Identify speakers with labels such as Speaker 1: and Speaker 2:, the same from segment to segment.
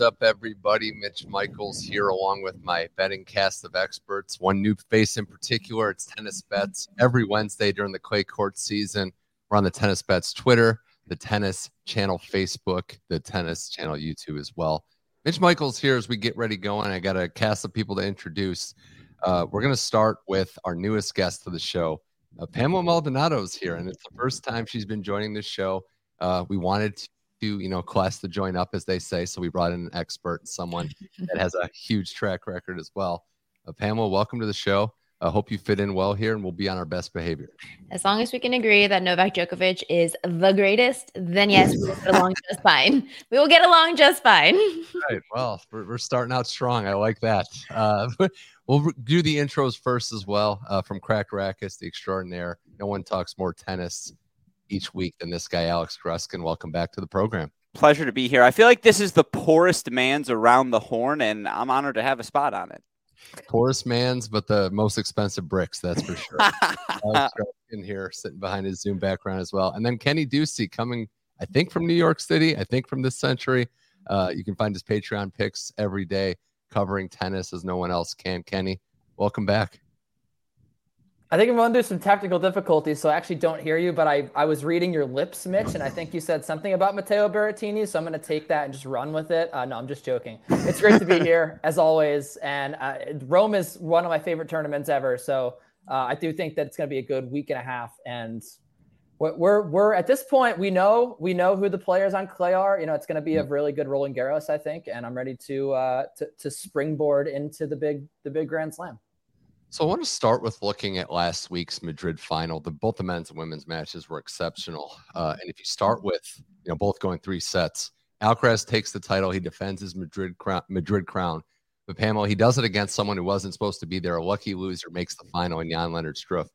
Speaker 1: Up, everybody? Mitch Michaels here, along with my betting cast of experts. One new face in particular, it's Tennis Bets. Every Wednesday during the clay court season, we're on the Tennis Bets Twitter, the Tennis Channel Facebook, the Tennis Channel YouTube as well. Mitch Michaels here as we get ready going. I got a cast of people to introduce. Uh, we're going to start with our newest guest of the show. Uh, Pamela Maldonado is here, and it's the first time she's been joining the show. Uh, we wanted to to you know class to join up as they say so we brought in an expert someone that has a huge track record as well. Uh, pamela welcome to the show. I uh, hope you fit in well here and we'll be on our best behavior.
Speaker 2: As long as we can agree that novak djokovic is the greatest then yes we will get along just fine. We will get along just fine.
Speaker 1: Right well we're, we're starting out strong. I like that. Uh, we'll do the intros first as well uh, from crack Rackus, the extraordinaire. No one talks more tennis each week than this guy, Alex Gruskin. Welcome back to the program.
Speaker 3: Pleasure to be here. I feel like this is the poorest man's around the horn, and I'm honored to have a spot on it.
Speaker 1: Poorest man's, but the most expensive bricks, that's for sure. in here, sitting behind his Zoom background as well. And then Kenny Ducey coming, I think, from New York City, I think from this century. Uh, you can find his Patreon picks every day covering tennis as no one else can. Kenny, welcome back.
Speaker 4: I think I'm going through some technical difficulties, so I actually don't hear you. But I, I was reading your lips, Mitch, and I think you said something about Matteo Berrettini. So I'm going to take that and just run with it. Uh, no, I'm just joking. It's great to be here as always, and uh, Rome is one of my favorite tournaments ever. So uh, I do think that it's going to be a good week and a half. And we're, we're we're at this point we know we know who the players on clay are. You know, it's going to be a really good Roland Garros, I think, and I'm ready to uh, to to springboard into the big the big Grand Slam.
Speaker 1: So I want to start with looking at last week's Madrid final. The both the men's and women's matches were exceptional. Uh, and if you start with you know both going three sets, Alcaraz takes the title. He defends his Madrid crown. Madrid crown. But Pamela, he does it against someone who wasn't supposed to be there. A lucky loser makes the final in Jan Lennard Struff.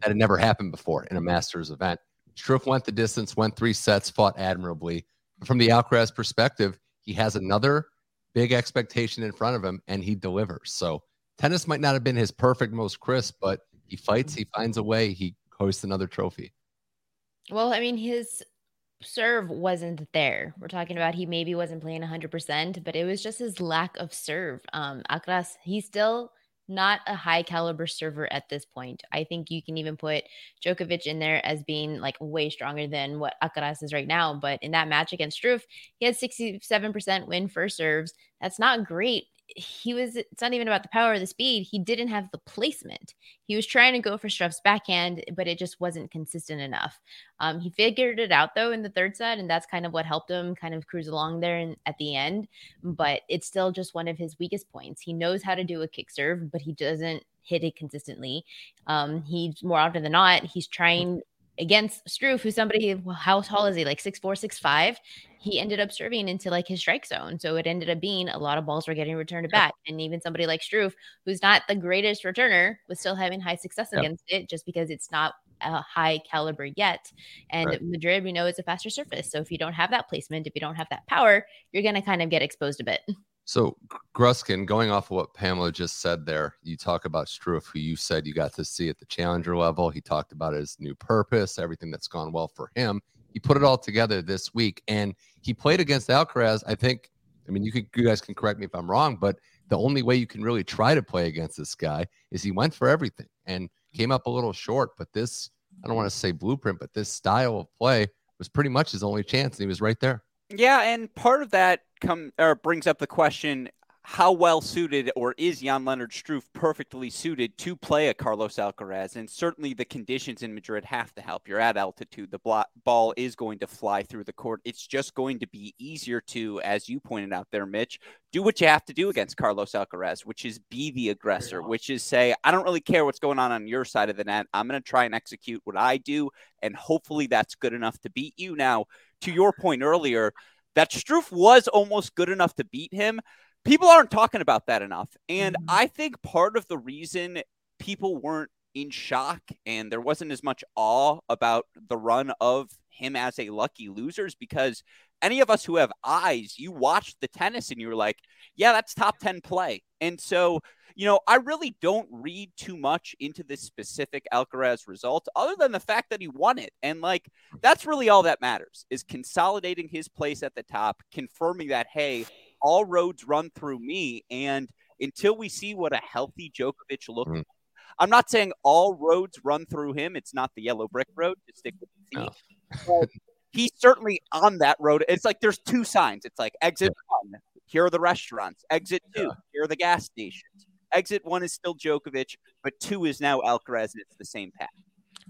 Speaker 1: That had never happened before in a Masters event. Struff went the distance, went three sets, fought admirably. From the Alcaraz perspective, he has another big expectation in front of him, and he delivers. So tennis might not have been his perfect, most crisp, but he fights, he finds a way, he hosts another trophy.
Speaker 2: Well, I mean, his serve wasn't there. We're talking about he maybe wasn't playing 100%, but it was just his lack of serve. Um, Alcaraz, he's still not a high caliber server at this point. I think you can even put Djokovic in there as being like way stronger than what Alcaraz is right now. But in that match against Struff, he had 67% win first serves. That's not great he was it's not even about the power or the speed he didn't have the placement. He was trying to go for Struff's backhand but it just wasn't consistent enough. Um, he figured it out though in the third set and that's kind of what helped him kind of cruise along there and at the end but it's still just one of his weakest points. He knows how to do a kick serve but he doesn't hit it consistently. Um, he's more often than not he's trying against Struff, who's somebody, how tall is he? Like six four, six five. He ended up serving into like his strike zone. So it ended up being a lot of balls were getting returned to back. And even somebody like Struff, who's not the greatest returner, was still having high success yep. against it just because it's not a high caliber yet. And right. Madrid, we know, is a faster surface. So if you don't have that placement, if you don't have that power, you're going to kind of get exposed a bit.
Speaker 1: So, Gruskin, going off of what Pamela just said there, you talk about Struff, who you said you got to see at the challenger level. He talked about his new purpose, everything that's gone well for him. He put it all together this week, and he played against Alcaraz. I think, I mean, you, could, you guys can correct me if I'm wrong, but the only way you can really try to play against this guy is he went for everything and came up a little short. But this, I don't want to say blueprint, but this style of play was pretty much his only chance, and he was right there.
Speaker 3: Yeah, and part of that come or brings up the question how well suited or is Jan Lennard Struff perfectly suited to play a Carlos Alcaraz? And certainly the conditions in Madrid have to help. You're at altitude, the ball is going to fly through the court. It's just going to be easier to, as you pointed out there, Mitch, do what you have to do against Carlos Alcaraz, which is be the aggressor, which is say, I don't really care what's going on on your side of the net. I'm going to try and execute what I do. And hopefully that's good enough to beat you. Now, to your point earlier, that Struff was almost good enough to beat him people aren't talking about that enough. And mm-hmm. I think part of the reason people weren't in shock and there wasn't as much awe about the run of him as a lucky loser is because any of us who have eyes, you watched the tennis and you're like, yeah, that's top 10 play. And so, you know, I really don't read too much into this specific Alcaraz result other than the fact that he won it. And like, that's really all that matters is consolidating his place at the top, confirming that, hey, all roads run through me. And until we see what a healthy Djokovic looks mm. I'm not saying all roads run through him. It's not the yellow brick road to stick with the no. he's certainly on that road. It's like there's two signs. It's like exit yeah. one, here are the restaurants. Exit two, yeah. here are the gas stations. Exit one is still Djokovic, but two is now Alcaraz, and it's the same path.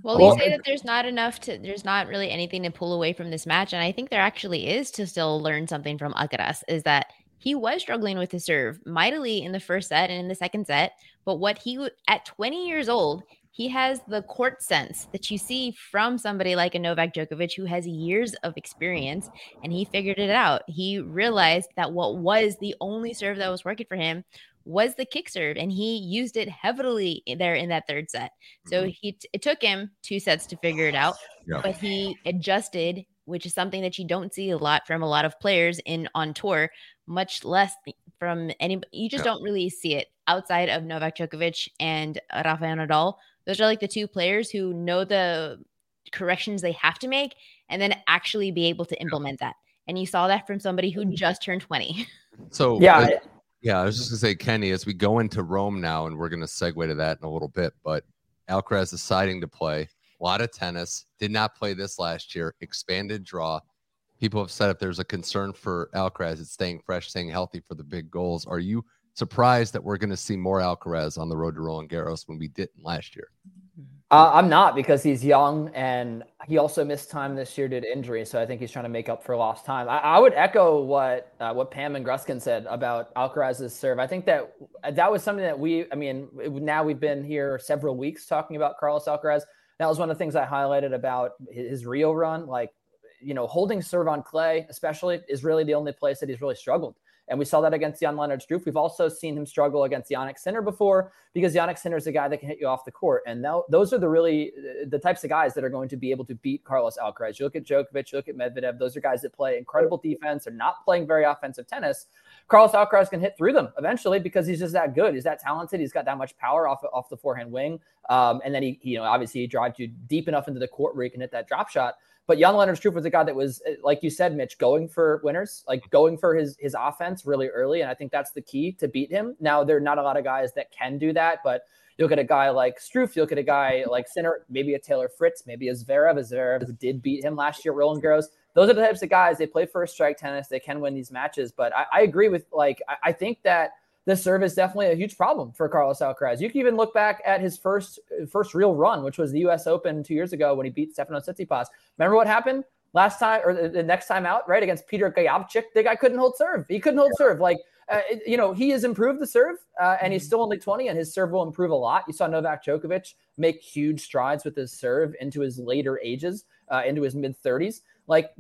Speaker 2: Well, well, you say that there's not enough to, there's not really anything to pull away from this match, and I think there actually is to still learn something from Alcaraz. Is that he was struggling with his serve mightily in the first set and in the second set. But what he, at 20 years old, he has the court sense that you see from somebody like a Novak Djokovic who has years of experience and he figured it out. He realized that what was the only serve that was working for him was the kick serve and he used it heavily there in that third set. So mm-hmm. he it took him two sets to figure it out, yeah. but he adjusted which is something that you don't see a lot from a lot of players in on tour, much less from any. You just yeah. don't really see it outside of Novak Djokovic and Rafael Nadal. Those are like the two players who know the corrections they have to make and then actually be able to implement that. And you saw that from somebody who mm-hmm. just turned 20.
Speaker 1: So, yeah. Uh, I, yeah, I was just going to say, Kenny, as we go into Rome now, and we're going to segue to that in a little bit, but Alcaraz deciding to play a lot of tennis. Did not play this last year. Expanded draw. People have said if there's a concern for Alcaraz, it's staying fresh, staying healthy for the big goals. Are you surprised that we're going to see more Alcaraz on the road to Roland Garros when we didn't last year?
Speaker 4: Uh, I'm not because he's young and he also missed time this year due to injury. So I think he's trying to make up for lost time. I, I would echo what uh, what Pam and Gruskin said about Alcaraz's serve. I think that that was something that we. I mean, now we've been here several weeks talking about Carlos Alcaraz that was one of the things I highlighted about his Rio run. Like, you know, holding serve on clay, especially, is really the only place that he's really struggled. And we saw that against Jan Lennard Struff. We've also seen him struggle against Jannik Sinner before because Jannik Sinner is a guy that can hit you off the court. And those are the really the types of guys that are going to be able to beat Carlos Alcaraz. You look at Djokovic, you look at Medvedev. Those are guys that play incredible defense. They're not playing very offensive tennis. Carlos Alcaraz can hit through them eventually because he's just that good. He's that talented. He's got that much power off off the forehand wing. Um, and then he, you know, obviously he drives you deep enough into the court where he can hit that drop shot. But Jan Lennard Struff was a guy that was, eh, like you said, Mitch, going for winners, like going for his his offense really early, and I think that's the key to beat him. Now there are not a lot of guys that can do that, but you look at a guy like Struff, you look at a guy like Sinner, maybe a Taylor Fritz, maybe a Zverev. A Zverev did beat him last year, Roland Garros. Those are the types of guys they play first strike tennis. They can win these matches, but I, I agree with like I, I think that the serve is definitely a huge problem for Carlos Alcaraz. You can even look back at his first first real run, which was the U.S. Open two years ago when he beat Stefano Tsitsipas. Remember what happened last time or the next time out, right? Against Peter Gojowczyk, the guy couldn't hold serve. He couldn't hold serve. Like, uh, you know, he has improved the serve, uh, and he's mm-hmm. still only 20, and his serve will improve a lot. You saw Novak Djokovic make huge strides with his serve into his later ages, uh, into his mid 30s like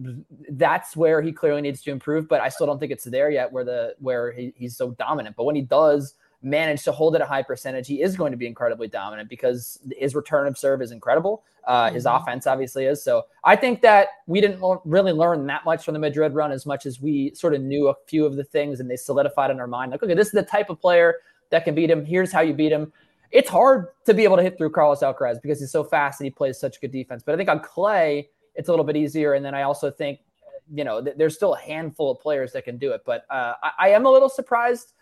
Speaker 4: that's where he clearly needs to improve. But I still don't think it's there yet where the where he, he's so dominant. But when he does manage to hold at a high percentage, he is going to be incredibly dominant because his return of serve is incredible. Uh, mm-hmm. His offense obviously is. So I think that we didn't really learn that much from the Madrid run as much as we sort of knew a few of the things and they solidified in our mind. Like, okay, this is the type of player that can beat him. Here's how you beat him. It's hard to be able to hit through Carlos Alcaraz because he's so fast and he plays such good defense. But I think on clay, it's a little bit easier. And then I also think, you know, th- there's still a handful of players that can do it. But uh, I-, I am a little surprised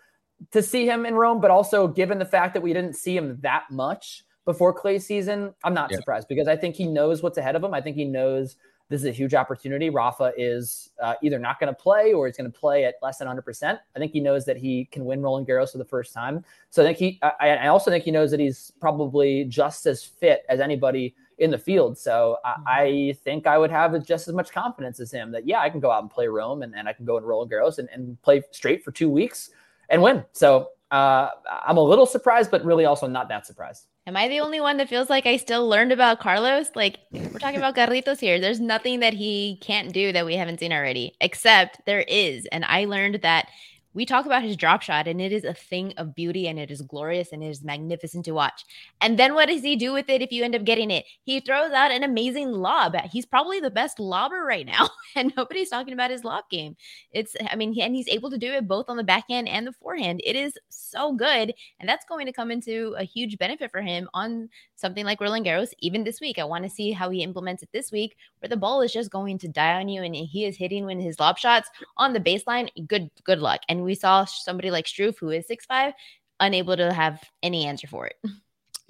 Speaker 4: to see him in Rome, but also given the fact that we didn't see him that much before clay season, I'm not yeah. surprised because I think he knows what's ahead of him. I think he knows this is a huge opportunity. Rafa is uh, either not going to play or he's going to play at less than 100%. I think he knows that he can win Roland Garros for the first time. So I think he, I, I also think he knows that he's probably just as fit as anybody in the field. So I, mm-hmm. I, think I would have just as much confidence as him that, yeah, I can go out and play Rome and, and I can go and Roland Garros and, and play straight for two weeks and win. So uh, I'm a little surprised, but really also not that surprised.
Speaker 2: Am I the only one that feels like I still learned about Carlos? Like we're talking about Carlitos here. There's nothing that he can't do that we haven't seen already, except there is. And I learned that we talk about his drop shot and it is a thing of beauty and it is glorious and it is magnificent to watch. And then what does he do with it if you end up getting it? He throws out an amazing lob. He's probably the best lobber right now and nobody's talking about his lob game. It's I mean, and he's able to do it both on the backhand and the forehand. It is so good and that's going to come into a huge benefit for him on something like Roland Garros even this week. I want to see how he implements it this week where the ball is just going to die on you and he is hitting when his lob shots on the baseline. Good good luck. And we saw somebody like Struff, who is six five, unable to have any answer for it.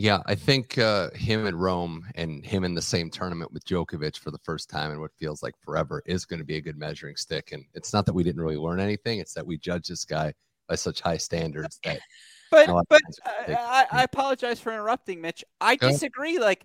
Speaker 1: Yeah, I think uh, him at Rome and him in the same tournament with Djokovic for the first time in what feels like forever is going to be a good measuring stick. And it's not that we didn't really learn anything; it's that we judge this guy by such high standards that.
Speaker 3: but but uh, I, I, apologize for interrupting, Mitch. I disagree. Like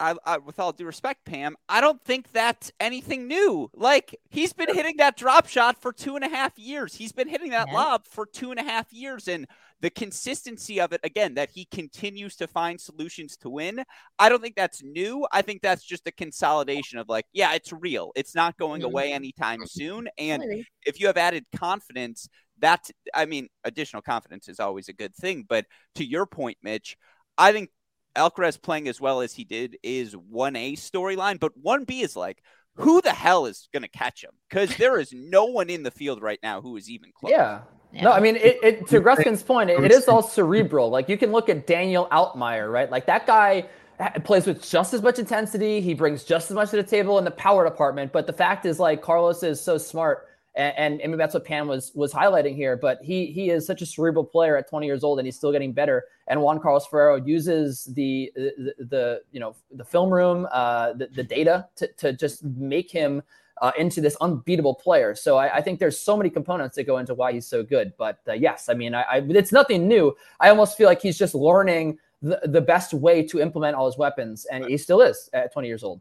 Speaker 3: I, I, with all due respect, Pam, I don't think that's anything new. Like he's been hitting that drop shot for two and a half years. He's been hitting that yeah. lob for two and a half years, and the consistency of it again that he continues to find solutions to win. I don't think that's new. I think that's just a consolidation of like, yeah, it's real. It's not going mm-hmm. away anytime soon. And if you have added confidence, that I mean, additional confidence is always a good thing. But to your point, Mitch. I think Alcaraz playing as well as he did is 1A storyline, but 1B is like, who the hell is going to catch him? Because there is no one in the field right now who is even close.
Speaker 4: Yeah. yeah. No, I mean, it, it, to Gruskin's point, it, it is all cerebral. Like you can look at Daniel Altmaier, right? Like that guy plays with just as much intensity. He brings just as much to the table in the power department. But the fact is, like Carlos is so smart and, and, and maybe that's what Pam was was highlighting here. But he he is such a cerebral player at 20 years old, and he's still getting better. And Juan Carlos Ferrero uses the the, the you know the film room, uh, the, the data to to just make him. Uh, into this unbeatable player, so I, I, think there's so many components that go into why he's so good. But uh, yes, I mean, I, I, it's nothing new. I almost feel like he's just learning the, the best way to implement all his weapons, and he still is at 20 years old.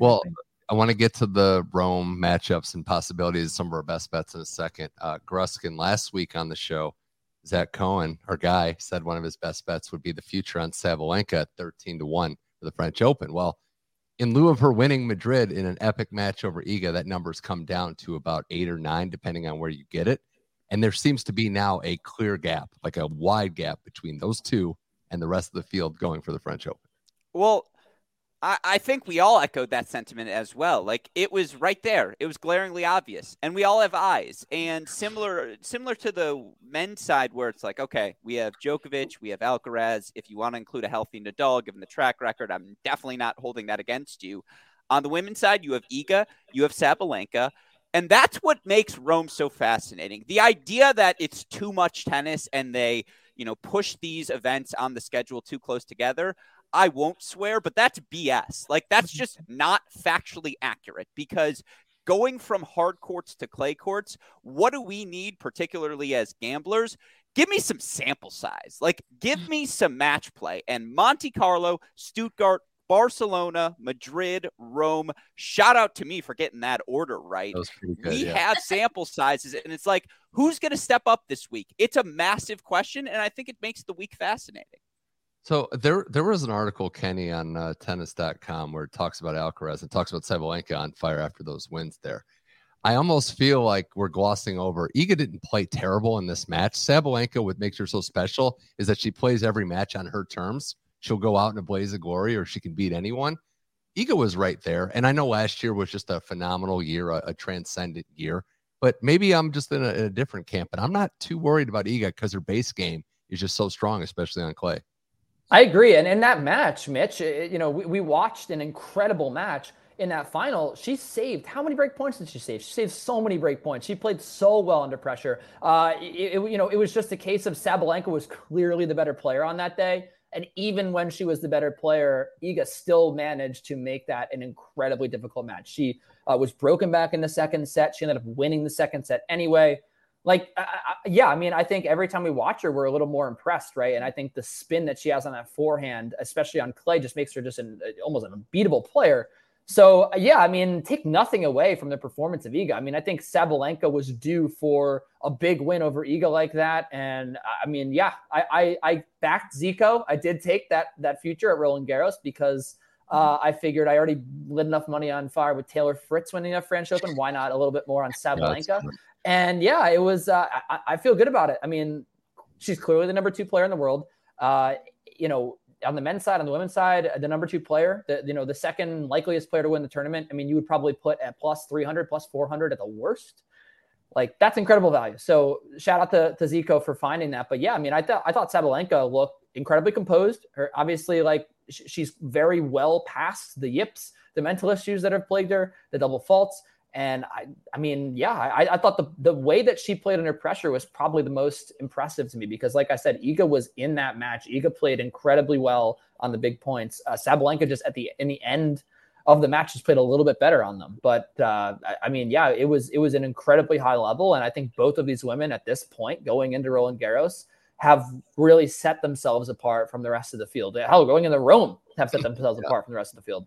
Speaker 1: Well, I want to get to the Rome matchups and possibilities, some of our best bets in a second. Uh, Gruskin last week on the show, Zach Cohen, our guy, said one of his best bets would be the future on Sabalenka at 13 to 1 for the French Open. Well, in lieu of her winning Madrid in an epic match over Iga, that number's come down to about eight or nine, depending on where you get it. And there seems to be now a clear gap, like a wide gap between those two and the rest of the field going for the French Open.
Speaker 3: Well, I, I think we all echoed that sentiment as well. Like it was right there. It was glaringly obvious. And we all have eyes. And similar similar to the men's side where it's like, okay, we have Djokovic, we have Alcaraz. If you want to include a healthy Nadal, given the track record, I'm definitely not holding that against you. On the women's side, you have Iga, you have Sabalenka. And that's what makes Rome so fascinating. The idea that it's too much tennis and they, you know, push these events on the schedule too close together. I won't swear, but that's BS. Like that's just not factually accurate because going from hard courts to clay courts, what do we need, particularly as gamblers? Give me some sample size. Like, give me some match play. And Monte Carlo, Stuttgart, Barcelona, Madrid, Rome. Shout out to me for getting that order right.
Speaker 1: That
Speaker 3: we
Speaker 1: yeah.
Speaker 3: have sample sizes, and it's like, who's going to step up this week? It's a massive question, and I think it makes the week fascinating.
Speaker 1: So there, there was an article, Kenny, on uh, tennis.com where it talks about Alcaraz and talks about Sabalenka on fire after those wins there. I almost feel like we're glossing over. Iga didn't play terrible in this match. Sabalenka, what makes her so special is that she plays every match on her terms. She'll go out in a blaze of glory or she can beat anyone. Iga was right there. And I know last year was just a phenomenal year, a, a transcendent year. But maybe I'm just in a, in a different camp. And I'm not too worried about Iga because her base game is just so strong, especially on clay.
Speaker 4: I agree. And in that match, Mitch, it, you know, we, we watched an incredible match in that final, she saved how many break points did she save? She saved so many break points. She played so well under pressure. Uh, it, it, you know, it was just a case of Sabalenka was clearly the better player on that day. And even when she was the better player, Iga still managed to make that an incredibly difficult match. She uh, was broken back in the second set. She ended up winning the second set anyway. Like, uh, yeah, I mean, I think every time we watch her, we're a little more impressed, right? And I think the spin that she has on that forehand, especially on clay, just makes her just an almost an unbeatable player. So uh, yeah, I mean, take nothing away from the performance of Iga. I mean, I think Sabalenka was due for a big win over Iga like that, and I mean, yeah, I I, I backed Zico. I did take that that future at Roland Garros because uh, I figured I already lit enough money on fire with Taylor Fritz winning a French Open. Why not a little bit more on Sabalenka? And yeah, it was. Uh, I, I, feel good about it. I mean, she's clearly the number two player in the world. Uh, you know, on the men's side, on the women's side, the number two player, the you know the second likeliest player to win the tournament. I mean, you would probably put at plus 300, plus 400 at the worst. Like that's incredible value. So shout out to, to Zico for finding that. But yeah, I mean, I thought I thought Sabalenka looked incredibly composed. Her obviously like sh- she's very well past the yips, the mental issues that have plagued her, the double faults. And I, I mean, yeah, I, I thought the, the way that she played under pressure was probably the most impressive to me because, like I said, Iga was in that match. Iga played incredibly well on the big points. Uh, Sabalenka just at the in the end of the match just played a little bit better on them. But uh, I, I mean, yeah, it was it was an incredibly high level, and I think both of these women at this point going into Roland Garros have really set themselves apart from the rest of the field. Hell, going into Rome have set themselves yeah. apart from the rest of the field.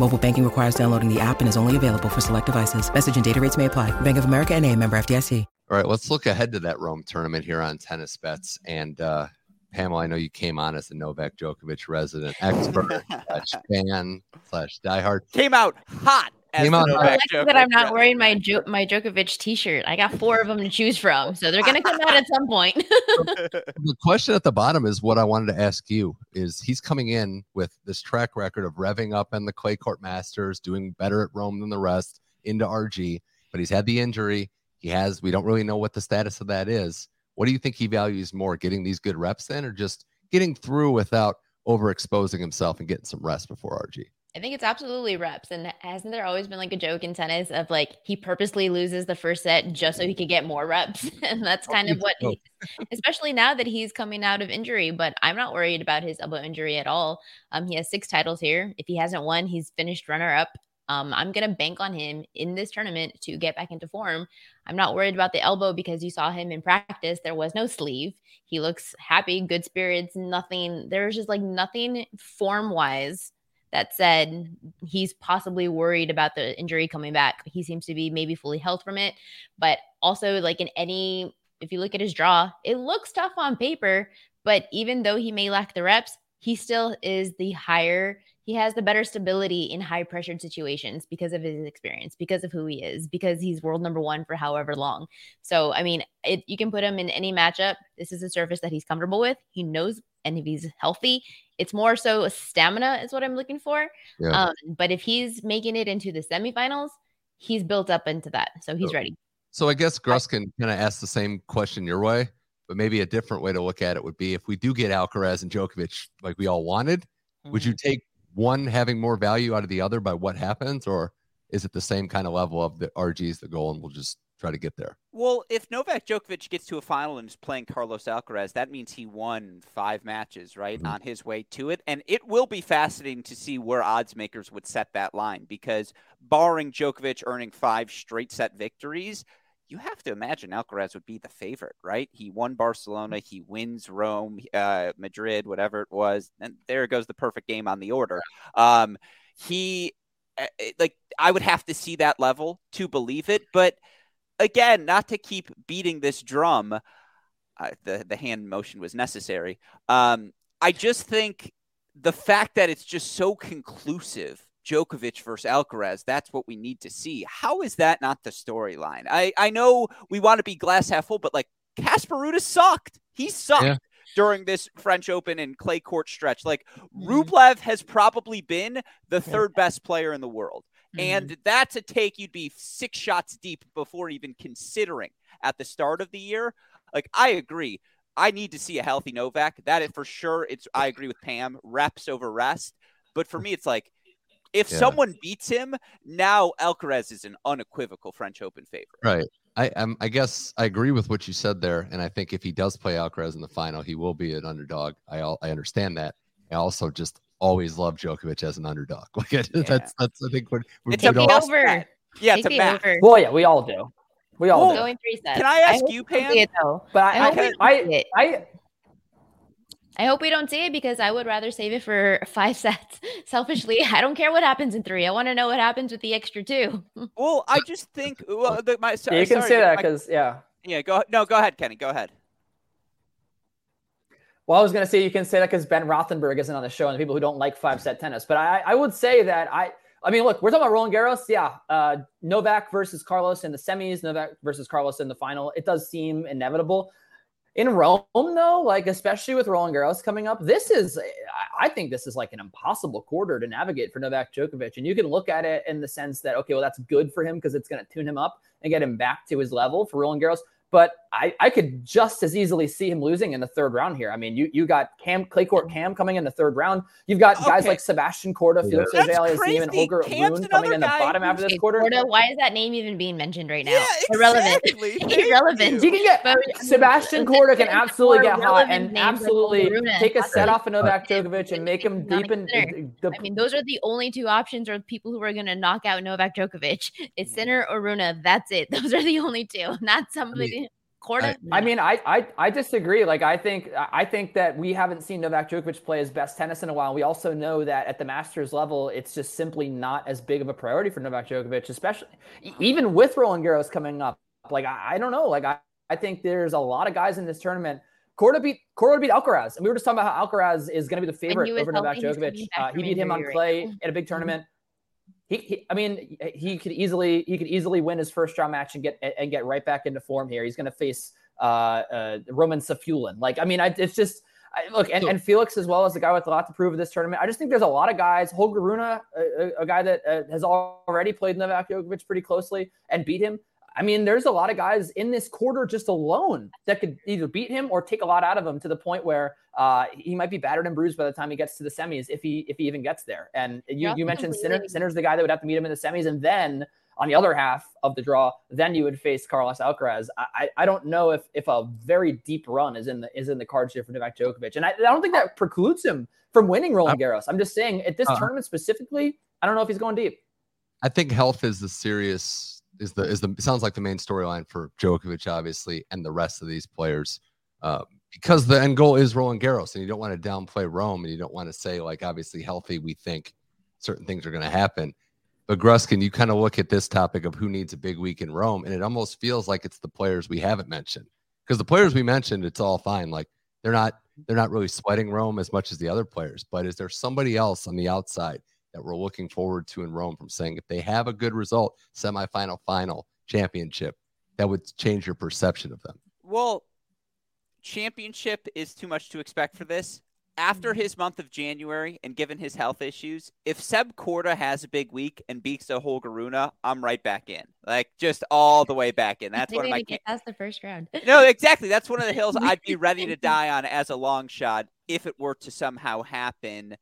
Speaker 5: Mobile banking requires downloading the app and is only available for select devices. Message and data rates may apply. Bank of America and a member FDIC.
Speaker 1: All right, let's look ahead to that Rome tournament here on tennis bets. And uh, Pamela, I know you came on as a Novak Djokovic resident expert slash fan slash diehard.
Speaker 3: Came out hot. Came out
Speaker 2: hot. that I'm not wearing my jo- my Djokovic T-shirt. I got four of them to choose from, so they're gonna come out at some point.
Speaker 1: the question at the bottom is what I wanted to ask you: Is he's coming in with this track record of revving up in the clay court Masters, doing better at Rome than the rest into RG, but he's had the injury he has, we don't really know what the status of that is. What do you think he values more, getting these good reps then, or just getting through without overexposing himself and getting some rest before RG?
Speaker 2: I think it's absolutely reps. And hasn't there always been like a joke in tennis of like he purposely loses the first set just so he could get more reps? and that's kind of what, he, especially now that he's coming out of injury. But I'm not worried about his elbow injury at all. Um, he has six titles here. If he hasn't won, he's finished runner up. Um, I'm going to bank on him in this tournament to get back into form. I'm not worried about the elbow because you saw him in practice. There was no sleeve. He looks happy, good spirits, nothing. There's just like nothing form wise that said he's possibly worried about the injury coming back. He seems to be maybe fully health from it. But also, like in any, if you look at his draw, it looks tough on paper. But even though he may lack the reps, he still is the higher he has the better stability in high pressured situations because of his experience, because of who he is, because he's world number one for however long. So, I mean, it, you can put him in any matchup. This is a surface that he's comfortable with. He knows, and if he's healthy, it's more so a stamina is what I'm looking for. Yeah. Um, but if he's making it into the semifinals, he's built up into that. So he's
Speaker 1: so,
Speaker 2: ready.
Speaker 1: So I guess Gruskin kind of ask the same question your way, but maybe a different way to look at it would be if we do get Alcaraz and Djokovic like we all wanted, mm-hmm. would you mm-hmm. take one having more value out of the other by what happens, or is it the same kind of level of the RG is the goal and we'll just try to get there?
Speaker 3: Well, if Novak Djokovic gets to a final and is playing Carlos Alcaraz, that means he won five matches, right, mm-hmm. on his way to it. And it will be fascinating to see where odds makers would set that line because barring Djokovic earning five straight set victories, you have to imagine Alcaraz would be the favorite, right? He won Barcelona, he wins Rome, uh, Madrid, whatever it was, and there goes the perfect game on the order. Um, he uh, like I would have to see that level to believe it. But again, not to keep beating this drum, uh, the the hand motion was necessary. Um, I just think the fact that it's just so conclusive. Djokovic versus Alcaraz, that's what we need to see. How is that not the storyline? I, I know we want to be glass half full, but like Casper Ruud sucked. He sucked. Yeah during this French Open and clay court stretch. Like mm-hmm. Rublev has probably been the third best player in the world. Mm-hmm. And that's a take you'd be six shots deep before even considering at the start of the year. Like I agree. I need to see a healthy Novak. That is for sure. It's I agree with Pam. Reps over rest. But for me, it's like if yeah. someone beats him, now Alcaraz is an unequivocal French Open favorite.
Speaker 1: Right. I um, I guess I agree with what you said there, and I think if he does play Alcaraz in the final, he will be an underdog. I I understand that. I also just always love Djokovic as an underdog. Like yeah. that's that's I think what
Speaker 2: it's a all, over.
Speaker 3: Yeah, it's a
Speaker 4: over. Well, yeah, we all do. We all
Speaker 2: do. Going three sets.
Speaker 3: Can I ask I you, Pam?
Speaker 2: It,
Speaker 4: but I, I, I, I,
Speaker 2: I hope we don't see it because I would rather save it for five sets. Selfishly, I don't care what happens in three. I want to know what happens with the extra two.
Speaker 3: well, I just think well, the, my,
Speaker 4: yeah, you can sorry, say that because yeah,
Speaker 3: yeah. Go no, go ahead, Kenny. Go ahead.
Speaker 4: Well, I was going to say you can say that because Ben Rothenberg isn't on the show and the people who don't like five set tennis. But I, I would say that I, I mean, look, we're talking about Roland Garros. Yeah. Uh, Novak versus Carlos in the semis, Novak versus Carlos in the final. It does seem inevitable. In Rome, though, like especially with Roland Garros coming up, this is, I think this is like an impossible quarter to navigate for Novak Djokovic. And you can look at it in the sense that, okay, well, that's good for him because it's going to tune him up and get him back to his level for Roland Garros. But I, I could just as easily see him losing in the third round here. I mean, you you got Cam clay court Cam coming in the third round. You've got okay. guys like Sebastian Korda, Felix Auger-Aliassime, and Holger Rune coming in the bottom after this quarter.
Speaker 2: Korda, why is that name even being mentioned right now?
Speaker 3: Yeah,
Speaker 2: Irrelevant. Irrelevant.
Speaker 4: You can get but, Sebastian Korda can absolutely get hot and absolutely take a set off of Novak Djokovic and make him deep in.
Speaker 2: The, I mean, those are the only two options or people who are going to knock out Novak Djokovic. It's mm-hmm. Sinner or Rune. That's it. Those are the only two. Not somebody.
Speaker 4: I, I, mean, I, I I disagree. Like, I think I think that we haven't seen Novak Djokovic play his best tennis in a while. We also know that at the Masters level, it's just simply not as big of a priority for Novak Djokovic, especially even with Roland Garros coming up. Like, I, I don't know. Like, I, I think there's a lot of guys in this tournament. Korda beat Korda beat Alcaraz, and we were just talking about how Alcaraz is going to be the favorite over Novak Djokovic. Uh, he beat him on clay right in a big mm-hmm. tournament. Mm-hmm he, he, I mean, he could easily he could easily win his first round match and get and get right back into form here. He's going to face uh, uh, Roman Safiullin. Like, I mean, I, it's just I, look and, and Felix as well as a guy with a lot to prove in this tournament. I just think there's a lot of guys. Holger Rune, a, a, a guy that uh, has already played Novak Djokovic pretty closely and beat him. I mean, there's a lot of guys in this quarter just alone that could either beat him or take a lot out of him to the point where uh, he might be battered and bruised by the time he gets to the semis, if he if he even gets there. And you, yeah, you mentioned Sinner, Sinner's the guy that would have to meet him in the semis, and then on the other half of the draw, then you would face Carlos Alcaraz. I, I don't know if if a very deep run is in the is in the cards here for Novak Djokovic, and I, I don't think that precludes him from winning Roland Garros. I'm just saying at this uh, tournament specifically, I don't know if he's going deep.
Speaker 1: I think health is the serious is the is the sounds like the main storyline for Djokovic, obviously, and the rest of these players. Uh, because the end goal is Roland Garros, and you don't want to downplay Rome, and you don't want to say like obviously healthy. We think certain things are going to happen. But Gruskin, you kind of look at this topic of who needs a big week in Rome, and it almost feels like it's the players we haven't mentioned. Because the players we mentioned, it's all fine. Like they're not they're not really sweating Rome as much as the other players. But is there somebody else on the outside that we're looking forward to in Rome from saying if they have a good result, semifinal, final, final championship, that would change your perception of them?
Speaker 3: Well, championship is too much to expect for this. After his month of January and given his health issues, if Seb Korda has a big week and beats a Holger Rune, I'm right back in. Like just all the way back in. That's one of my.
Speaker 2: That's the first round.
Speaker 3: no, exactly. That's one of the hills I'd be ready to die on as a long shot if it were to somehow happen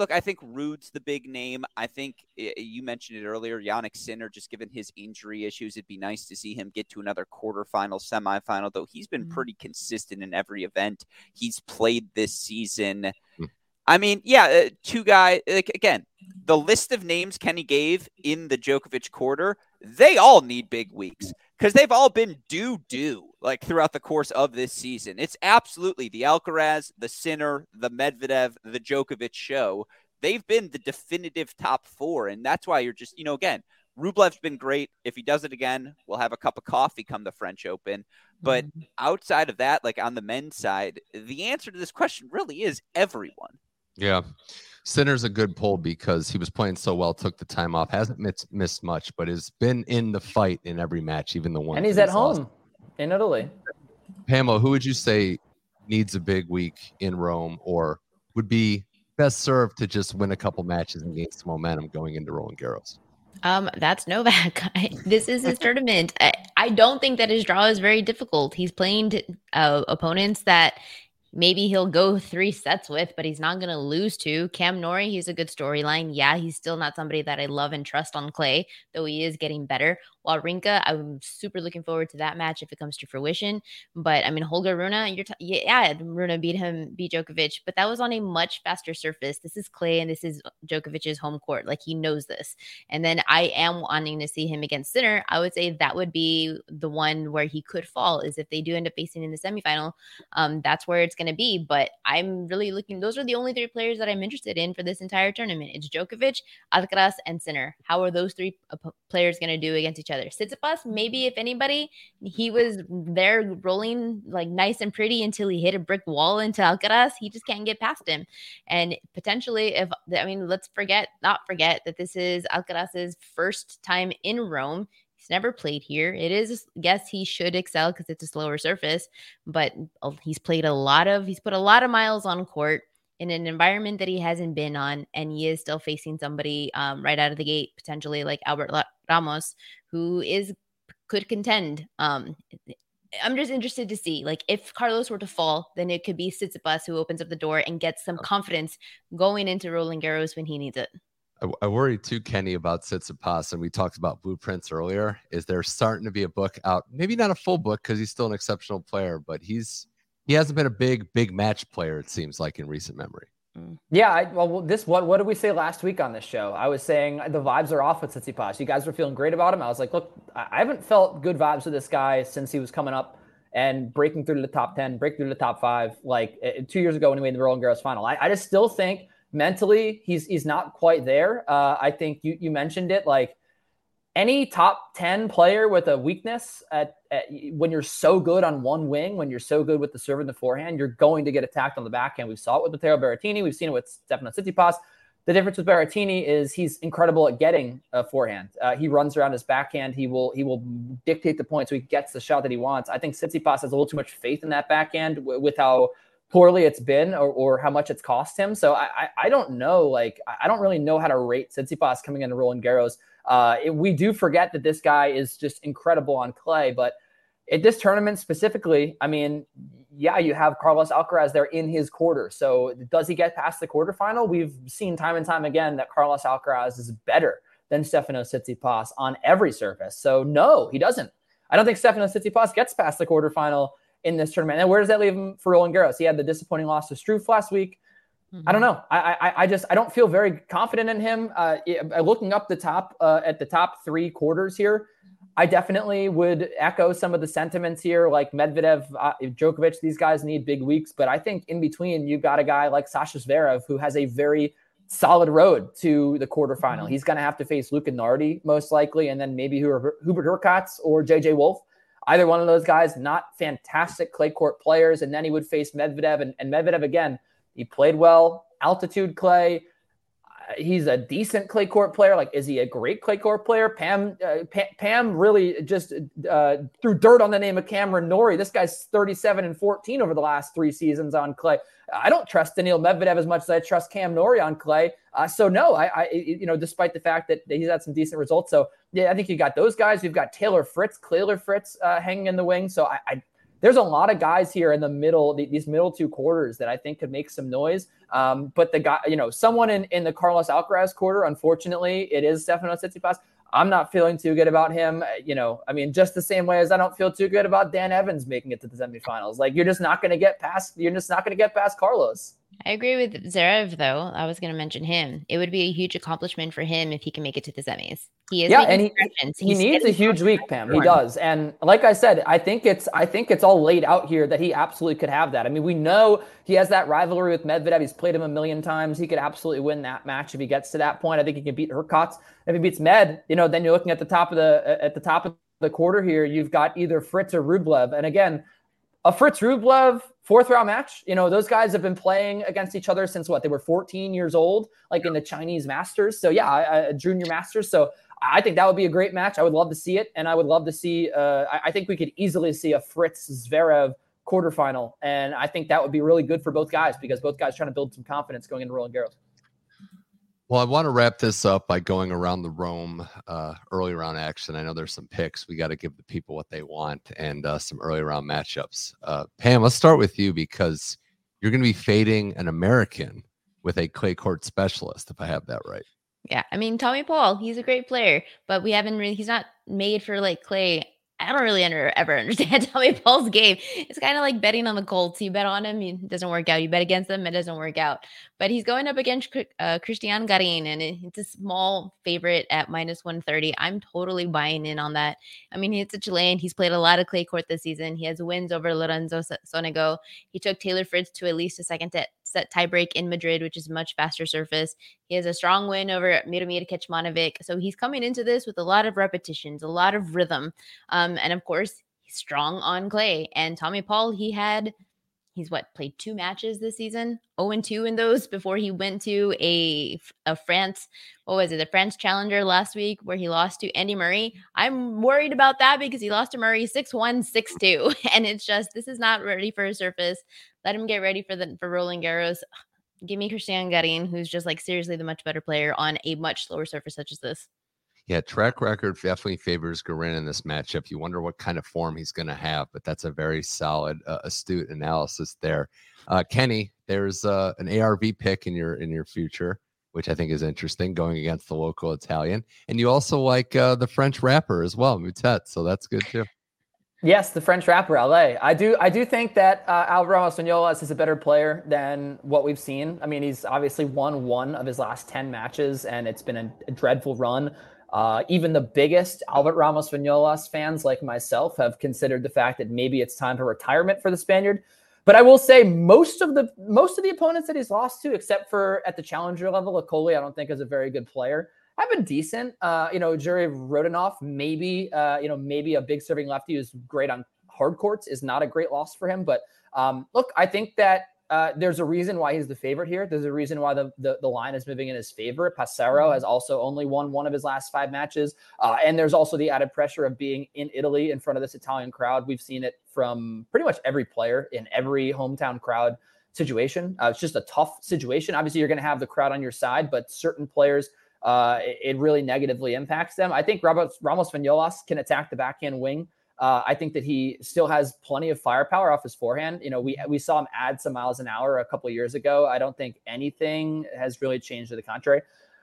Speaker 3: look, I think Ruud's the big name. I think you mentioned it earlier. Jannik Sinner, just given his injury issues, it'd be nice to see him get to another quarterfinal, semifinal. Though he's been mm-hmm. pretty consistent in every event he's played this season. Mm-hmm. I mean, yeah, uh, two guys. Like again, the list of names Kenny gave in the Djokovic quarter, they all need big weeks because they've all been do do like throughout the course of this season. It's absolutely the Alcaraz, the Sinner, the Medvedev, the Djokovic show. they've been the definitive top four. And that's why you're just, you know, again, Rublev's been great. If he does it again, we'll have a cup of coffee come the French Open. But mm-hmm. outside of that, like on the men's side, the answer to this question really is everyone.
Speaker 1: Yeah. Sinner's a good pull because he was playing so well, took the time off, hasn't missed, missed much, but has been in the fight in every match, even the one.
Speaker 4: And he's at home lost. in Italy.
Speaker 1: Pamela, who would you say needs a big week in Rome or would be best served to just win a couple matches and gain some momentum going into Roland Garros?
Speaker 2: Um, that's Novak. this is his tournament. I, I, don't think that his draw is very difficult. He's playing uh, opponents that maybe he'll go three sets with, but he's not going to lose to. Cam Norrie, he's a good storyline. Yeah, he's still not somebody that I love and trust on clay, though he is getting better. Wawrinka, I'm super looking forward to that match if it comes to fruition. But I mean, Holger Rune, you're t- yeah, Rune beat him, beat Djokovic, but that was on a much faster surface. This is clay and this is Djokovic's home court. Like he knows this. And then I am wanting to see him against Sinner. I would say that would be the one where he could fall is if they do end up facing in the semifinal. Um, that's where it's going to be. But I'm really looking, those are the only three players that I'm interested in for this entire tournament. It's Djokovic, Alcaraz, and Sinner. How are those three players going to do against each other? Tsitsipas, maybe if anybody, he was there rolling like nice and pretty until he hit a brick wall into Alcaraz. He just can't get past him. And potentially, if I mean, let's forget, not forget that this is Alcaraz's first time in Rome. He's never played here. It is, yes, he should excel because it's a slower surface, but uh, he's played a lot of, he's put a lot of miles on court in an environment that he hasn't been on, and he is still facing somebody um, right out of the gate, potentially like Albert Ramos, who is could contend. Um, I'm just interested to see, like, if Carlos were to fall, then it could be Tsitsipas who opens up the door and gets some confidence going into Roland Garros when he needs it.
Speaker 1: I, worry too, Kenny, about Tsitsipas, and we talked about blueprints earlier. Is there starting to be a book out? Maybe not a full book because he's still an exceptional player, but he's he hasn't been a big big match player. It seems like in recent memory.
Speaker 4: Mm. Yeah, I, well, this what what did we say last week on this show? I was saying the vibes are off with Tsitsipas. You guys were feeling great about him. I was like, look, I haven't felt good vibes with this guy since he was coming up and breaking through to the top ten, break through to the top five, like uh, two years ago when he made the Roland Garros final. I, I just still think mentally he's he's not quite there. Uh, I think you you mentioned it, like any top 10 player with a weakness at, at, when you're so good on one wing, when you're so good with the serve and the forehand, you're going to get attacked on the backhand. We saw it with Matteo Berrettini. We've seen it with Stefano Tsitsipas. The difference with Berrettini is he's incredible at getting a forehand. Uh, he runs around his backhand. He will he will dictate the point so he gets the shot that he wants. I think Tsitsipas has a little too much faith in that backhand w- with how poorly it's been or, or how much it's cost him. So I, I, I don't know. Like I don't really know how to rate Tsitsipas coming into Roland Garros. Uh, it, we do forget that this guy is just incredible on clay, but at this tournament specifically, I mean, yeah, you have Carlos Alcaraz there in his quarter. So does he get past the quarterfinal? We've seen time and time again that Carlos Alcaraz is better than Stefano Tsitsipas on every surface. So no, he doesn't. I don't think Stefano Tsitsipas gets past the quarterfinal in this tournament. And where does that leave him for Roland Garros? He had the disappointing loss to Struff last week. Mm-hmm. I don't know. I, I, I just I don't feel very confident in him. Uh, looking up the top uh, at the top three quarters here, I definitely would echo some of the sentiments here. Like Medvedev, uh, Djokovic, these guys need big weeks, but I think in between you've got a guy like Sasha Zverev who has a very solid road to the quarterfinal. Mm-hmm. He's going to have to face Luca Nardi most likely, and then maybe Hubert Hurkacz or JJ Wolf. Either one of those guys, not fantastic clay court players, and then he would face Medvedev, and, and Medvedev again he played well, altitude clay. He's a decent clay court player. Like, is he a great clay court player? Pam, uh, Pam, Pam, really just uh, threw dirt on the name of Cameron Norrie. This guy's 37 and 14 over the last three seasons on clay. I don't trust Daniil Medvedev as much as I trust Cam Norrie on clay. Uh, so no, I, I, you know, despite the fact that he's had some decent results. So yeah, I think you got those guys. You've got Taylor Fritz, Taylor Fritz uh, hanging in the wing. So I, I there's a lot of guys here in the middle, these middle two quarters that I think could make some noise. Um, but the guy, you know, someone in, in the Carlos Alcaraz quarter, unfortunately, it is Stefano Tsitsipas. I'm not feeling too good about him. You know, I mean, just the same way as I don't feel too good about Dan Evans making it to the semifinals. Like, you're just not going to get past. You're just not going to get past Carlos.
Speaker 2: I agree with Zverev though. I was going to mention him. It would be a huge accomplishment for him if he can make it to the semis. He is
Speaker 4: yeah, and he, he needs a huge week, Pam. He does, and like I said, I think it's I think it's all laid out here that he absolutely could have that. I mean, we know he has that rivalry with Medvedev. He's played him a million times. He could absolutely win that match if he gets to that point. I think he can beat Hurkacz. If he beats Med, you know, then you're looking at the top of the at the top of the quarter here. You've got either Fritz or Rublev, and again, a Fritz Rublev fourth round match. You know, those guys have been playing against each other since what they were 14 years old, like in the Chinese Masters. So yeah, a junior Masters. So I think that would be a great match. I would love to see it, and I would love to see. Uh, I, think we could easily see a Fritz Zverev quarterfinal, and I think that would be really good for both guys because both guys trying to build some confidence going into Roland Garros.
Speaker 1: Well, I want to wrap this up by going around the Rome uh, early round action. I know there's some picks. We got to give the people what they want and uh, some early round matchups. Uh, Pam, let's start with you because you're going to be fading an American with a clay court specialist, if I have that right.
Speaker 2: Yeah, I mean Tommy Paul, he's a great player, but we haven't really. He's not made for like clay. I don't really under, ever understand Tommy Paul's game. It's kind of like betting on the Colts. You bet on him, it doesn't work out. You bet against them, it doesn't work out. But he's going up against uh, Cristian Garin, and it's a small favorite at minus 130. I'm totally buying in on that. I mean, he's a Chilean. He's played a lot of clay court this season. He has wins over Lorenzo Sonego. He took Taylor Fritz to at least a second set tiebreak in Madrid, which is much faster surface. He has a strong win over Miomir Kecmanovic. So he's coming into this with a lot of repetitions, a lot of rhythm. Um, and of course, he's strong on clay. And Tommy Paul, he had he's what played two matches this season 0 and 2 in those before he went to a a france what was it the france challenger last week where he lost to andy murray i'm worried about that because he lost to murray 6-1 6-2 and it's just this is not ready for a surface let him get ready for the for Roland Garros. Give me Cristian Garin, who's just like seriously the much better player on a much slower surface such as this.
Speaker 1: Yeah, track record definitely favors Garin in this matchup. You wonder what kind of form he's going to have, but that's a very solid, uh, astute analysis there. Uh, Kenny, there's uh, an ARV pick in your in your future, which I think is interesting, going against the local Italian, and you also like uh, the French rapper as well, Moutet. So that's good too.
Speaker 4: Yes, the French rapper LA. I do I do think that uh, Alvaro Ramos is a better player than what we've seen. I mean, he's obviously won one of his last 10 matches and it's been a, a dreadful run. Uh, even the biggest Albert Ramos Vinolas fans like myself have considered the fact that maybe it's time for retirement for the Spaniard. But I will say most of the most of the opponents that he's lost to, except for at the challenger level, Okolie, I don't think is a very good player I have been decent. Uh, you know, Jurij Rodionov, maybe, uh, you know, maybe a big serving lefty who's great on hard courts is not a great loss for him. But um, look, I think that uh, there's a reason why he's the favorite here. There's a reason why the, the, the line is moving in his favor. Passaro mm-hmm. has also only won one of his last five matches. Uh, and there's also the added pressure of being in Italy in front of this Italian crowd. We've seen it from pretty much every player in every hometown crowd situation. Uh, it's just a tough situation. Obviously, you're going to have the crowd on your side, but certain players uh, it, it, really negatively impacts them. I think Ramos, Ramos Vinolas can attack the backhand wing. Uh, I think that he still has plenty of firepower off his forehand. You know, we we saw him add some miles an hour a couple years ago. I don't think anything has really changed to the contrary.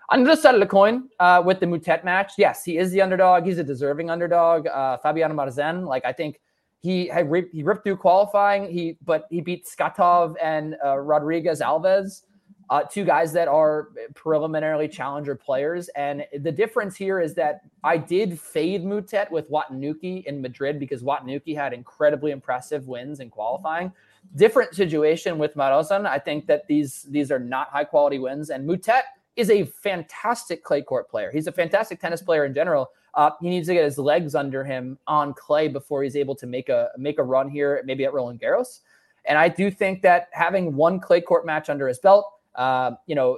Speaker 4: On the other side of the coin, uh, with the Moutet match, yes, he is the underdog. He's a deserving underdog. Uh, Fabiano Marozsan, like I think he had ripped, he ripped through qualifying. He but he beat Skatov and uh, Rodriguez Alves uh, two guys that are preliminarily challenger players. And the difference here is that I did fade Moutet with Watanuki in Madrid because Watanuki had incredibly impressive wins in qualifying. Different situation with Marozsan. I think that these these are not high quality wins. And Moutet is a fantastic clay court player. He's a fantastic tennis player in general. Uh, he needs to get his legs under him on clay before he's able to make a make a run here, maybe at Roland Garros. And I do think that having one clay court match under his belt, uh, you know,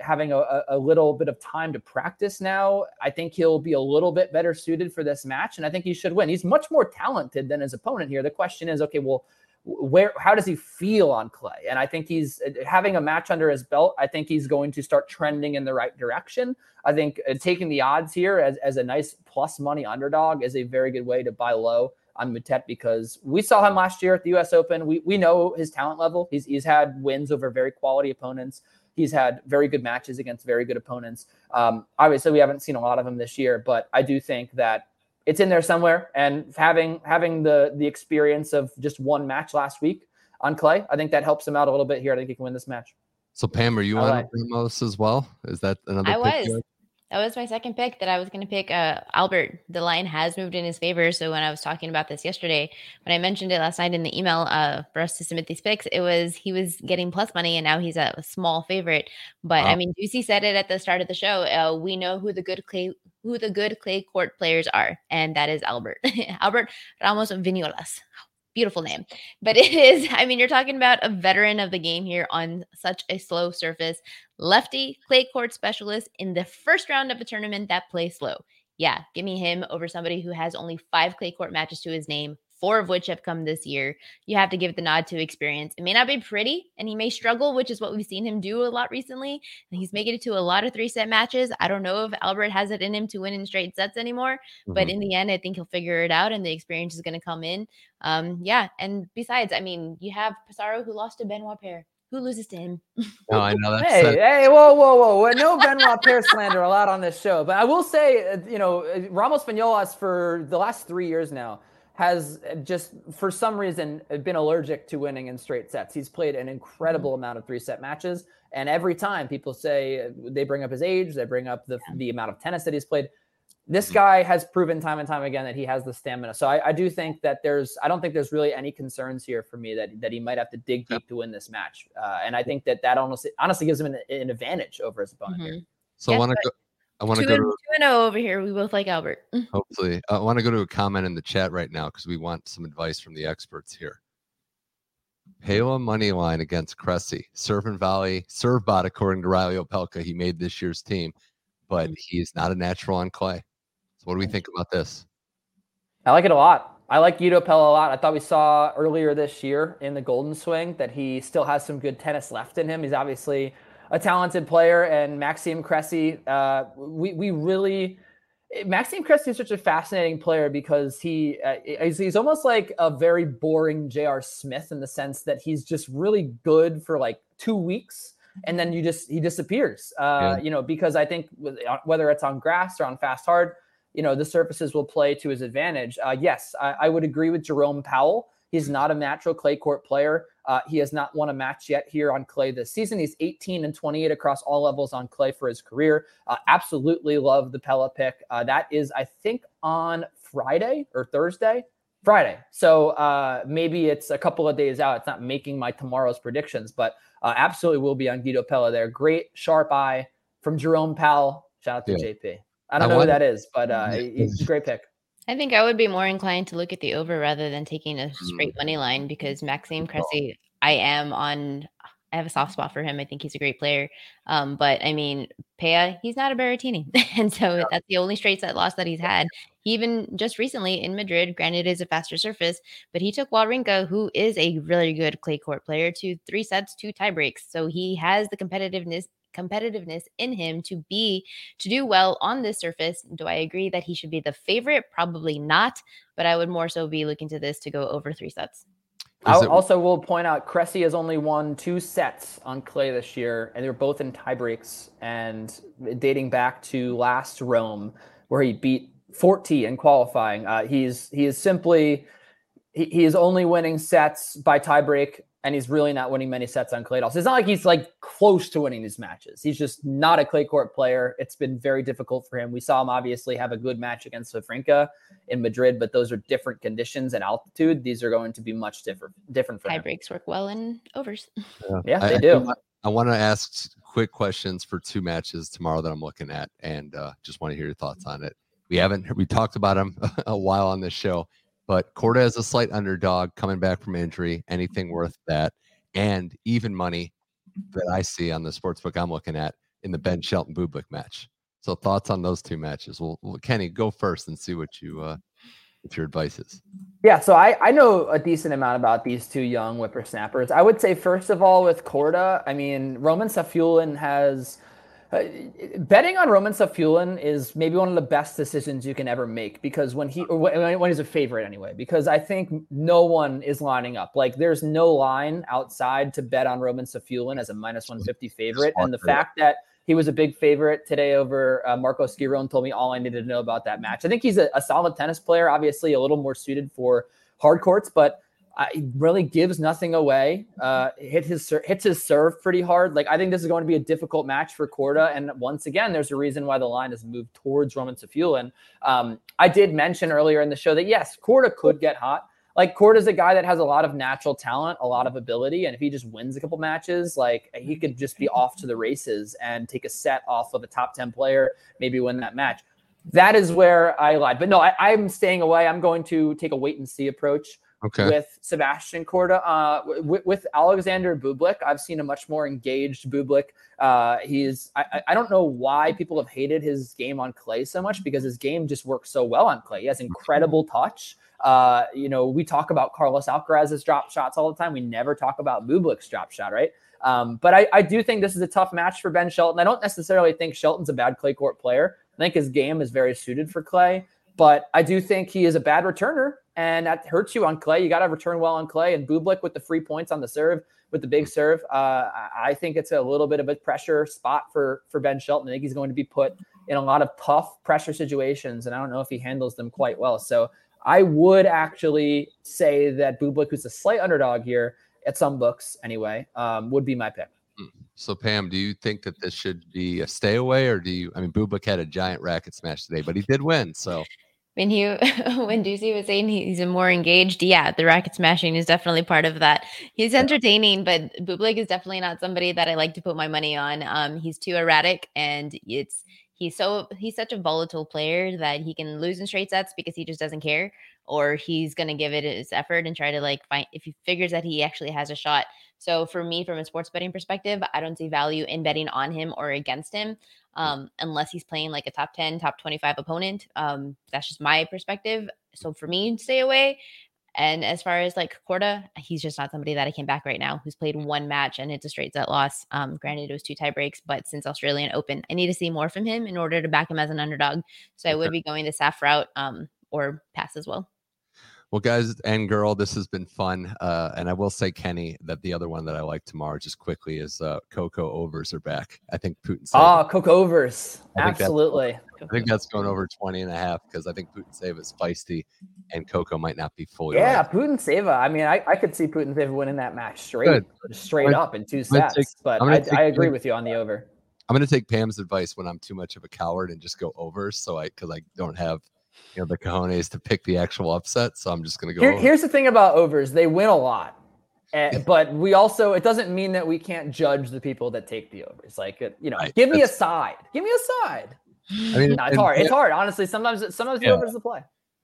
Speaker 4: having a, a, little bit of time to practice now, I think he'll be a little bit better suited for this match, and I think he should win. He's much more talented than his opponent here. The question is, okay, well, where, how does he feel on clay? And I think he's uh, having a match under his belt. I think he's going to start trending in the right direction. I think uh, taking the odds here as, as a nice plus money underdog is a very good way to buy low on Moutet because we saw him last year at the U.S. Open. We we know his talent level. He's he's had wins over very quality opponents. He's had very good matches against very good opponents. Um, obviously, we haven't seen a lot of him this year, but I do think that it's in there somewhere. And having having the the experience of just one match last week, on clay. I think that helps him out a little bit here. I think he can win this match.
Speaker 1: So Pam, are you
Speaker 4: I
Speaker 1: on
Speaker 4: like-
Speaker 1: Ramos as well? Is that another?
Speaker 2: I
Speaker 1: pick
Speaker 2: was.
Speaker 1: you like?
Speaker 2: That was my second pick that I was going to pick. Uh, Albert, the line has moved in his favor. So when I was talking about this yesterday, when I mentioned it last night in the email uh, for us to submit these picks, it was he was getting plus money and now he's a small favorite. But I mean, Juicy said it at the start of the show. Uh, we know who the good clay who the good clay court players are, and that is Albert. Albert Ramos Vinolas. Beautiful name. But it is, I mean, you're talking about a veteran of the game here on such a slow surface lefty clay court specialist in the first round of a tournament that plays slow. Yeah, give me him over somebody who has only five clay court matches to his name, four of which have come this year. You have to give the nod to experience. It may not be pretty and he may struggle, which is what we've seen him do a lot recently. And he's making it to a lot of three set matches. I don't know if Albert has it in him to win in straight sets anymore, but
Speaker 1: Mhm.
Speaker 2: in the end, I think he'll figure it out and the experience is going to come in. Um, yeah. And besides, I mean, you have Passaro who lost to Benoit Paire. Who loses to him?
Speaker 1: No, I know that's
Speaker 4: Hey,
Speaker 1: that-
Speaker 4: hey, whoa, whoa, whoa, whoa! No Benoit Paire slander allowed on this show. But I will say, uh, you know, uh, Ramos Vinolas for the last three years now has just, for some reason, been allergic to winning in straight sets. He's played an incredible amount of three set matches, and every time people say uh, they bring up his age, they bring up the the amount of tennis that he's played. This guy has proven time and time again that he has the stamina. So I, I do think that there's, I don't think there's really any concerns here for me that that he might have to dig deep to win this match. Uh, and I think that that honestly, honestly gives him an, an advantage over his opponent. here.
Speaker 2: Mhm.
Speaker 1: so I want to
Speaker 2: but
Speaker 1: go. I want to
Speaker 2: and,
Speaker 1: go
Speaker 2: two
Speaker 1: to
Speaker 2: and oh over here. We both like Albert. Mm.
Speaker 1: hopefully. Uh, I want to go to a comment in the chat right now because we want some advice from the experts here. Payola money line against Cressy. Serve and volley, serve bot according to Reilly Opelka. He made this year's team, but mm. he is not a natural on clay. So what do we think about this?
Speaker 4: I like it a lot. I like Guido Pella a lot. I thought we saw earlier this year in the Golden Swing that he still has some good tennis left in him. He's obviously a talented player, and Maxime Cressy, uh, we we really. Maxime Cressy is such a fascinating player because he uh, he's, he's almost like a very boring J.R. Smith in the sense that he's just really good for like two weeks and then you just he disappears. Uh,
Speaker 1: Yeah.
Speaker 4: You know, because I think uh, whether it's on grass or on fast hard, you know, the surfaces will play to his advantage. Uh, yes, I, I would agree with Jerome Powell. He's not a natural clay court player. Uh, he has not won a match yet here on clay this season. He's 18 and 28 across all levels on clay for his career. Uh, absolutely love the Pella pick. Uh, that is, I think, on Friday or Thursday. Friday. So uh, maybe it's a couple of days out. It's not making my tomorrow's predictions, but uh, absolutely will be on Guido Pella there. Great sharp eye from Jerome Powell. Shout out to
Speaker 1: Yeah.
Speaker 4: JP. I don't
Speaker 1: I
Speaker 4: know who that is, but uh,
Speaker 1: Yeah.
Speaker 4: he's a great pick.
Speaker 2: I think I would be more inclined to look at the over rather than taking a straight money line because Maxime Cressy, I am on. I have a soft spot for him. I think he's a great player. Um, but I mean, Pea, he's not a Berrettini, and so that's the only straight set loss that he's had. He even just recently in Madrid, granted, it is a faster surface, but he took Wawrinka, who is a really good clay court player, to three sets, two tie breaks. So he has the competitiveness competitiveness in him to be to do well on this surface. Do I agree that he should be the favorite? Probably not, but I would more so be looking to this to go over three sets.
Speaker 4: I
Speaker 1: Is it-
Speaker 4: also will point out Cressy has only won two sets on clay this year, and they're both in tie breaks and dating back to last Rome, where he beat Forti in qualifying. Uh, he's he is simply he, he is only winning sets by tiebreak, and he's really not winning many sets on clay at all. So it's not like he's like close to winning these matches. He's just not a clay court player. It's been very difficult for him. We saw him obviously have a good match against Wawrinka in Madrid, but those are different conditions and altitude. These are going to be much different different for
Speaker 2: Tie
Speaker 4: him.
Speaker 2: breaks work well in overs.
Speaker 4: Yeah,
Speaker 1: I-
Speaker 4: they
Speaker 1: I
Speaker 4: do.
Speaker 1: wa- I want to ask quick questions for two matches tomorrow that I'm looking at, and uh, just want to hear your thoughts on it. We haven't we talked about him a while on this show, but Korda is a slight underdog coming back from injury. Anything worth that, and even money that I see on the sportsbook I'm looking at in the Ben Shelton Bublik match. So thoughts on those two matches? Well, well Kenny, go first and see what you uh, what your advice is.
Speaker 4: Yeah, so I, I know a decent amount about these two young whippersnappers. I would say, first of all, with Korda, I mean, Roman Safiullin has. Uh, betting on Roman Safiullin is maybe one of the best decisions you can ever make because when he, or when, he's a favorite anyway, because I think no one is lining up. Like, there's no line outside to bet on Roman Safiullin as a minus 150 favorite. And the fact that he was a big favorite today over uh, Marco Skiron told me all I needed to know about that match. I think he's a, a solid tennis player, obviously a little more suited for hard courts, but he really gives nothing away. Uh, hit his hits his serve pretty hard. Like I think this is going to be a difficult match for Korda. And once again, there's a reason why the line has moved towards Roman Safiullin. Um, I did mention earlier in the show that yes, Korda could get hot. Like is a guy that has a lot of natural talent, a lot of ability, and if he just wins a couple matches, like he could just be off to the races and take a set off of a top ten player, maybe win that match. That is where I lied. But no, I, I'm staying away. I'm going to take a wait and see approach
Speaker 1: okay.
Speaker 4: with Sebastian Korda. Uh, with, with, Alexander Bublik, I've seen a much more engaged Bublik. Uh, he's I, I don't know why people have hated his game on clay so much because his game just works so well on clay. He has incredible touch. Uh, you know, we talk about Carlos Alcaraz's drop shots all the time. We never talk about Bublik's drop shot, right? Um, but I, I do think this is a tough match for Ben Shelton. I don't necessarily think Shelton's a bad clay court player. I think his game is very suited for clay, but I do think he is a bad returner and that hurts you on clay. You got to return well on clay. And Bublik with the free points on the serve, with the big serve, uh, I think it's a little bit of a pressure spot for for Ben Shelton. I think he's going to be put in a lot of tough pressure situations, and I don't know if he handles them quite well. So I would actually say that Bublik, who's a slight underdog here at some books anyway, um, would be my pick. Hmm.
Speaker 1: So Pam, do you think that this should be a stay away, or do you? I mean, Bublik had a giant racket smash today, but he did win. So
Speaker 2: when he when Ducey was saying he's a more engaged, yeah, the racket smashing is definitely part of that. He's entertaining, but Bublik is definitely not somebody that I like to put my money on. Um, he's too erratic, and it's he's so he's such a volatile player that he can lose in straight sets because he just doesn't care, or he's gonna give it his effort and try to like find if he figures that he actually has a shot. So for me, from a sports betting perspective, I don't see value in betting on him or against him um, unless he's playing like a top 10, top 25 opponent. Um, that's just my perspective. So for me, stay away. And as far as like Korda, he's just not somebody that I can back right now who's played one match and it's a straight set loss. Um, granted, it was two tie breaks, but since Australian Open, I need to see more from him in order to back him as an underdog. So I would be going the SAF route um, or pass as well.
Speaker 1: Well, guys and girl, this has been fun. Uh, and I will say, Kenny, that the other one that I like tomorrow, just quickly, is uh, Coco overs are back. I think Putin.
Speaker 4: Oh, Coco overs. Absolutely.
Speaker 1: I think that's going over 20 and a half because I think Putintseva is feisty and Coco might not be fully.
Speaker 4: Yeah, right. Putintseva. I mean, I, I could see Putintseva winning that match straight, Good. straight up in two sets. Take, but I, I agree with you on the over.
Speaker 1: I'm going to take Pam's advice when I'm too much of a coward and just go over. So I, because I don't have you know the cojones to pick the actual upset. So I'm just gonna go.
Speaker 4: Here, here's the thing about overs: they win a lot. Uh, but we also it doesn't mean that we can't judge the people that take the overs. Like you know, right. give me a side. Give me a side. I mean, no, it's hard. Pam, it's hard. Honestly, sometimes sometimes yeah. the overs the play.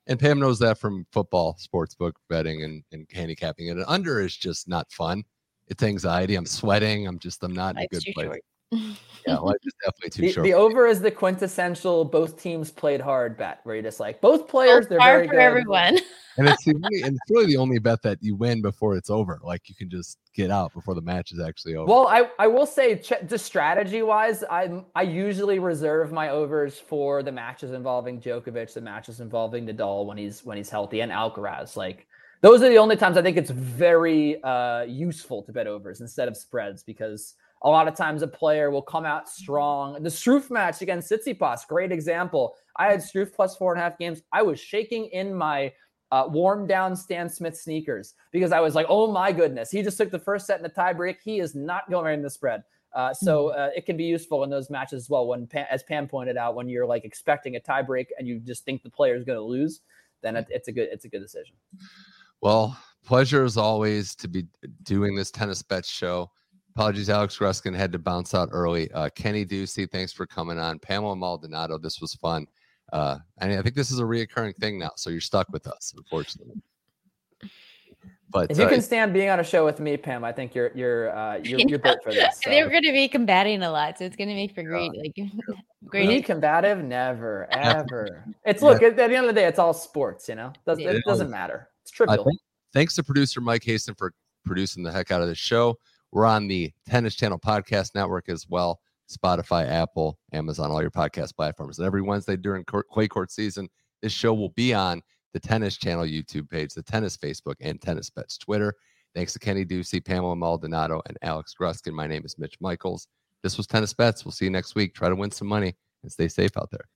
Speaker 1: And Pam knows that from football, sports book betting, and, and handicapping. And an under is just not fun. It's anxiety. I'm sweating. I'm just I'm not in a good place. Short yeah, life is definitely too
Speaker 4: the,
Speaker 1: short.
Speaker 4: The over is the quintessential both teams played hard bet, where you just like both players, both they're very
Speaker 2: for
Speaker 4: good.
Speaker 2: everyone.
Speaker 1: and it's the only, and it's really the only bet that you win before it's over. Like you can just get out before the match is actually over.
Speaker 4: Well, I, I will say, just strategy wise, I I usually reserve my overs for the matches involving Djokovic, the matches involving Nadal when he's when he's healthy, and Alcaraz. Like those are the only times I think it's very uh, useful to bet overs instead of spreads because a lot of times a player will come out strong. The Struff match against Tsitsipas, great example. I had Struff plus four and a half games. I was shaking in my uh, warm down Stan Smith sneakers because I was like, oh my goodness, he just took the first set in the tiebreak. He is not going in the spread. Uh, so hmm. uh, it can be useful in those matches as well. When, as Pam pointed out, when you're like expecting a tiebreak and you just think the player is going to lose, then it, it's a good it's a good decision.
Speaker 1: Well, pleasure as always to be doing this tennis bet show. Apologies, Alex Gruskin had to bounce out early. Uh, Kenny Ducey, thanks for coming on. Pamela Maldonado, this was fun. Uh, and I think this is a reoccurring thing now, so you're stuck with us, unfortunately.
Speaker 4: But if you uh, can stand being on a show with me, Pam, I think you're you're uh, you're, you're built for this.
Speaker 2: So. They're going to be combating a lot, so it's going to make for great like
Speaker 4: great. Be combative? Never, ever. It's look at, at, the end of the day, it's all sports. You know, Does, it, it doesn't matter. It's trivial.
Speaker 1: Think, thanks to producer Mike Haston for producing the heck out of this show. We're on the Tennis Channel Podcast Network as well. Spotify, Apple, Amazon, all your podcast platforms. And every Wednesday during Clay Court season, this show will be on the Tennis Channel YouTube page, the Tennis Facebook, and Tennis Bets Twitter. Thanks to Kenny Ducey, Pamela Maldonado, and Alex Gruskin. My name is Mitch Michaels. This was Tennis Bets. We'll see you next week. Try to win some money and stay safe out there.